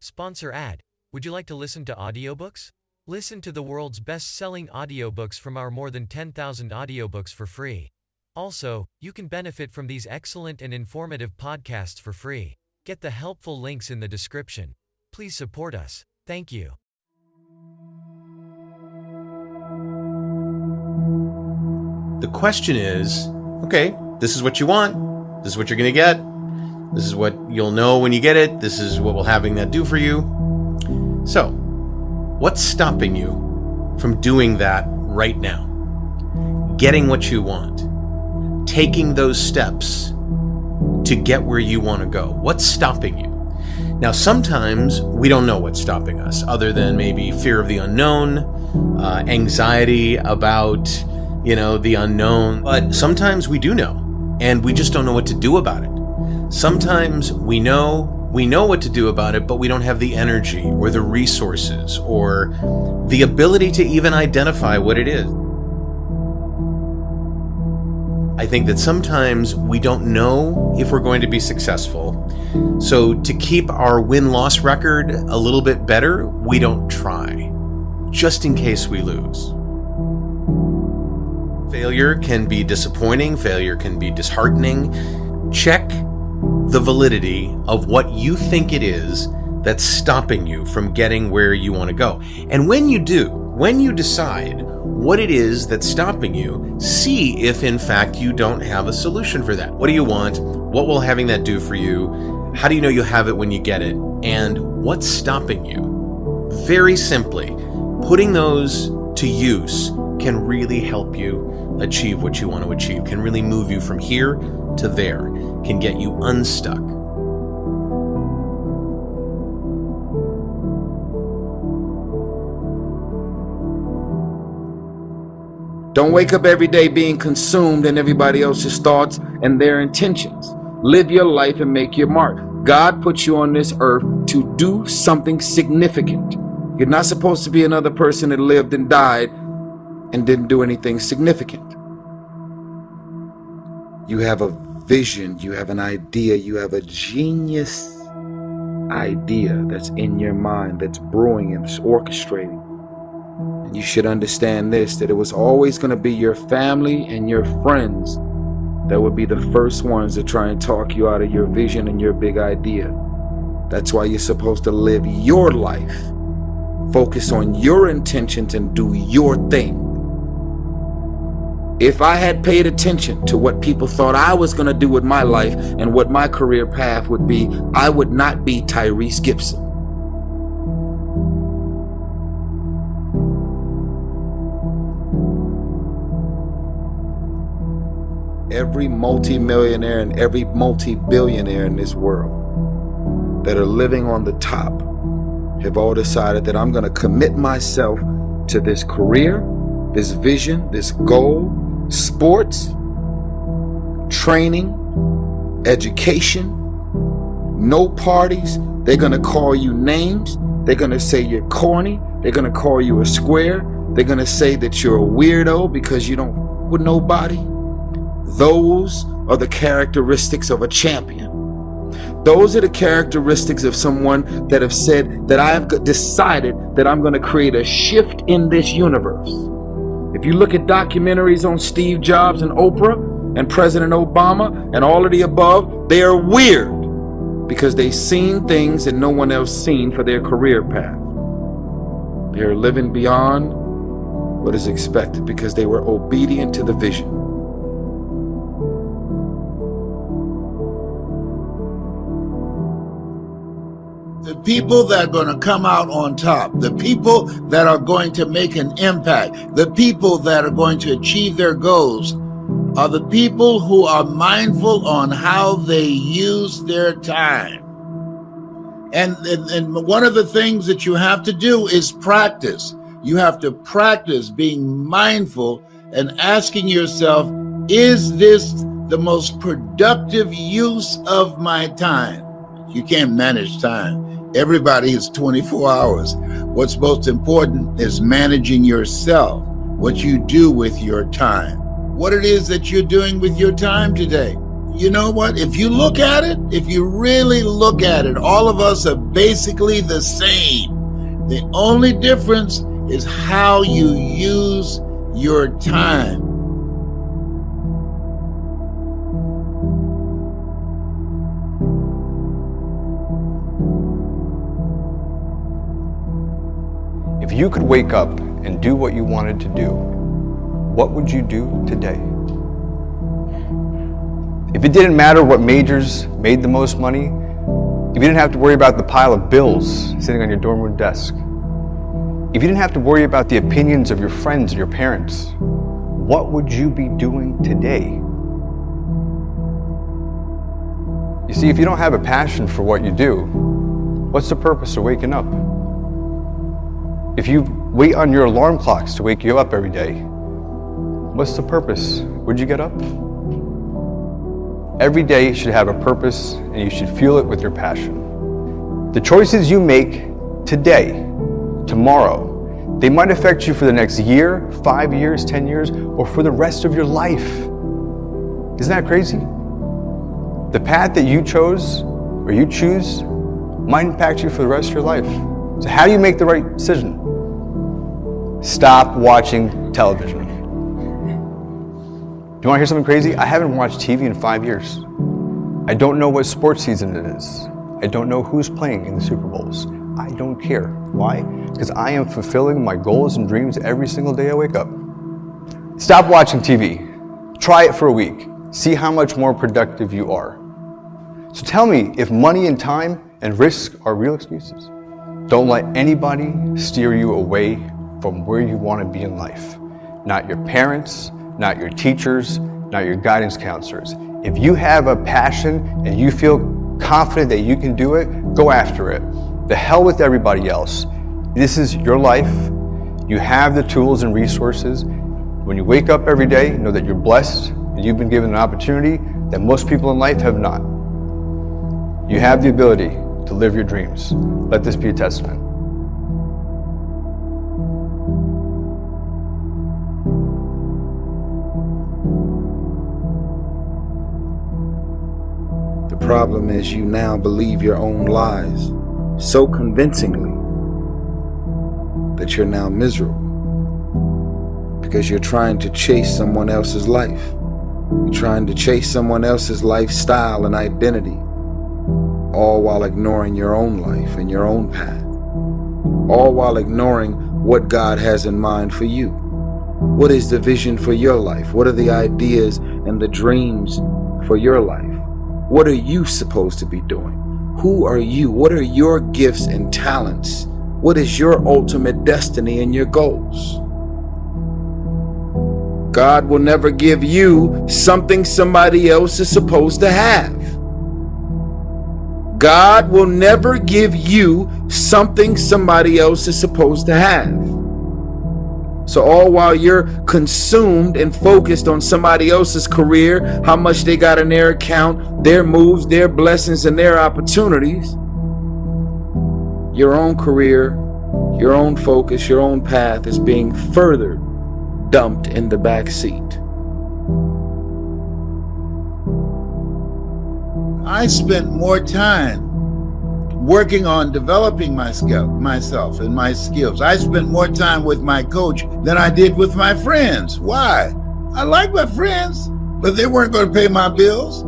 Sponsor ad. Would you like to listen to audiobooks? Listen to the world's best-selling audiobooks from our more than 10,000 audiobooks for free. Also, you can benefit from these excellent and informative podcasts for free. Get the helpful links in the description. Please support us. Thank you. The question is okay, this is what you want. This is what you're going to get. This is what you'll know when you get it. This is what we'll having that do for you. So, what's stopping you from doing that right now? Getting what you want, taking those steps to get where you want to go. What's stopping you? Now, sometimes we don't know what's stopping us, other than maybe fear of the unknown, uh, anxiety about you know, the unknown. But sometimes we do know, and we just don't know what to do about it. Sometimes we know we know what to do about it, but we don't have the energy or the resources or the ability to even identify what it is. I think that sometimes we don't know if we're going to be successful. So, to keep our win loss record a little bit better, we don't try, just in case we lose. Failure can be disappointing, failure can be disheartening. Check the validity of what you think it is that's stopping you from getting where you want to go. And when you do, when you decide what it is that's stopping you, see if in fact you don't have a solution for that. What do you want? What will having that do for you? How do you know you have it when you get it? And what's stopping you? Very simply, putting those to use can really help you achieve what you want to achieve, can really move you from here to there, can get you unstuck. Don't wake up every day being consumed in everybody else's thoughts and their intentions. Live your life and make your mark. God put you on this earth to do something significant. You're not supposed to be another person that lived and died and didn't do anything significant. You have a vision, you have an idea, you have a genius idea that's in your mind, that's brewing and orchestrating. And you should understand this that it was always going to be your family and your friends that would be the first ones to try and talk you out of your vision and your big idea. That's why you're supposed to live your life, focus on your intentions, and do your thing. If I had paid attention to what people thought I was going to do with my life and what my career path would be, I would not be Tyrese Gibson. Every multimillionaire and every multi-billionaire in this world that are living on the top have all decided that I'm going to commit myself to this career, this vision, this goal, sports, training, education, no parties. They're going to call you names. They're going to say you're corny. They're going to call you a square. They're going to say that you're a weirdo because you don't with nobody. Those are the characteristics of a champion. Those are the characteristics of someone that have said that I have decided that I'm going to create a shift in this universe. If you look at documentaries on Steve Jobs and Oprah and President Obama and all of the above, they are weird because they've seen things that no one else seen for their career path. They are living beyond what is expected because they were obedient to the vision. People that are going to come out on top, the people that are going to make an impact, the people that are going to achieve their goals are the people who are mindful on how they use their time. And, and, and one of the things that you have to do is practice. You have to practice being mindful and asking yourself, is this the most productive use of my time? You can't manage time. Everybody is 24 hours. What's most important is managing yourself, what you do with your time. What it is that you're doing with your time today. you know what? If you look at it, if you really look at it, all of us are basically the same. The only difference is how you use your time. If you could wake up and do what you wanted to do, what would you do today? If it didn't matter what majors made the most money, if you didn't have to worry about the pile of bills sitting on your dorm room desk, if you didn't have to worry about the opinions of your friends or your parents, what would you be doing today? You see, if you don't have a passion for what you do, what's the purpose of waking up? If you wait on your alarm clocks to wake you up every day, what's the purpose? Would you get up? Every day should have a purpose and you should fuel it with your passion. The choices you make today, tomorrow, they might affect you for the next year, five years, 10 years, or for the rest of your life. Isn't that crazy? The path that you chose or you choose might impact you for the rest of your life. So, how do you make the right decision? Stop watching television. Do you want to hear something crazy? I haven't watched TV in five years. I don't know what sports season it is. I don't know who's playing in the Super Bowls. I don't care. Why? Because I am fulfilling my goals and dreams every single day I wake up. Stop watching TV. Try it for a week. See how much more productive you are. So tell me if money and time and risk are real excuses. Don't let anybody steer you away from where you want to be in life. Not your parents, not your teachers, not your guidance counselors. If you have a passion and you feel confident that you can do it, go after it. The hell with everybody else. This is your life. You have the tools and resources. When you wake up every day, know that you're blessed and you've been given an opportunity that most people in life have not. You have the ability to live your dreams. Let this be a testament. Problem is you now believe your own lies so convincingly that you're now miserable because you're trying to chase someone else's life. You're trying to chase someone else's lifestyle and identity, all while ignoring your own life and your own path, all while ignoring what God has in mind for you. What is the vision for your life? What are the ideas and the dreams for your life? What are you supposed to be doing? Who are you? What are your gifts and talents? What is your ultimate destiny and your goals? God will never give you something somebody else is supposed to have. God will never give you something somebody else is supposed to have. So, all while you're consumed and focused on somebody else's career, how much they got in their account, their moves, their blessings, and their opportunities, your own career, your own focus, your own path is being further dumped in the back seat. I spent more time working on developing my skill, myself and my skills. I spent more time with my coach than I did with my friends. Why? I like my friends, but they weren't going to pay my bills.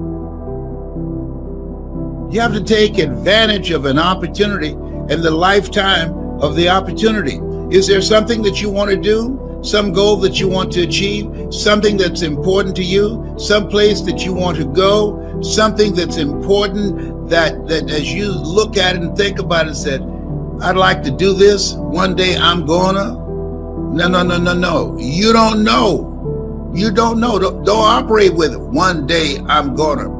You have to take advantage of an opportunity and the lifetime of the opportunity. Is there something that you want to do? Some goal that you want to achieve? Something that's important to you? Some place that you want to go? something that's important that that as you look at it and think about it said i'd like to do this one day i'm gonna no no no no no you don't know you don't know don't, don't operate with it one day i'm gonna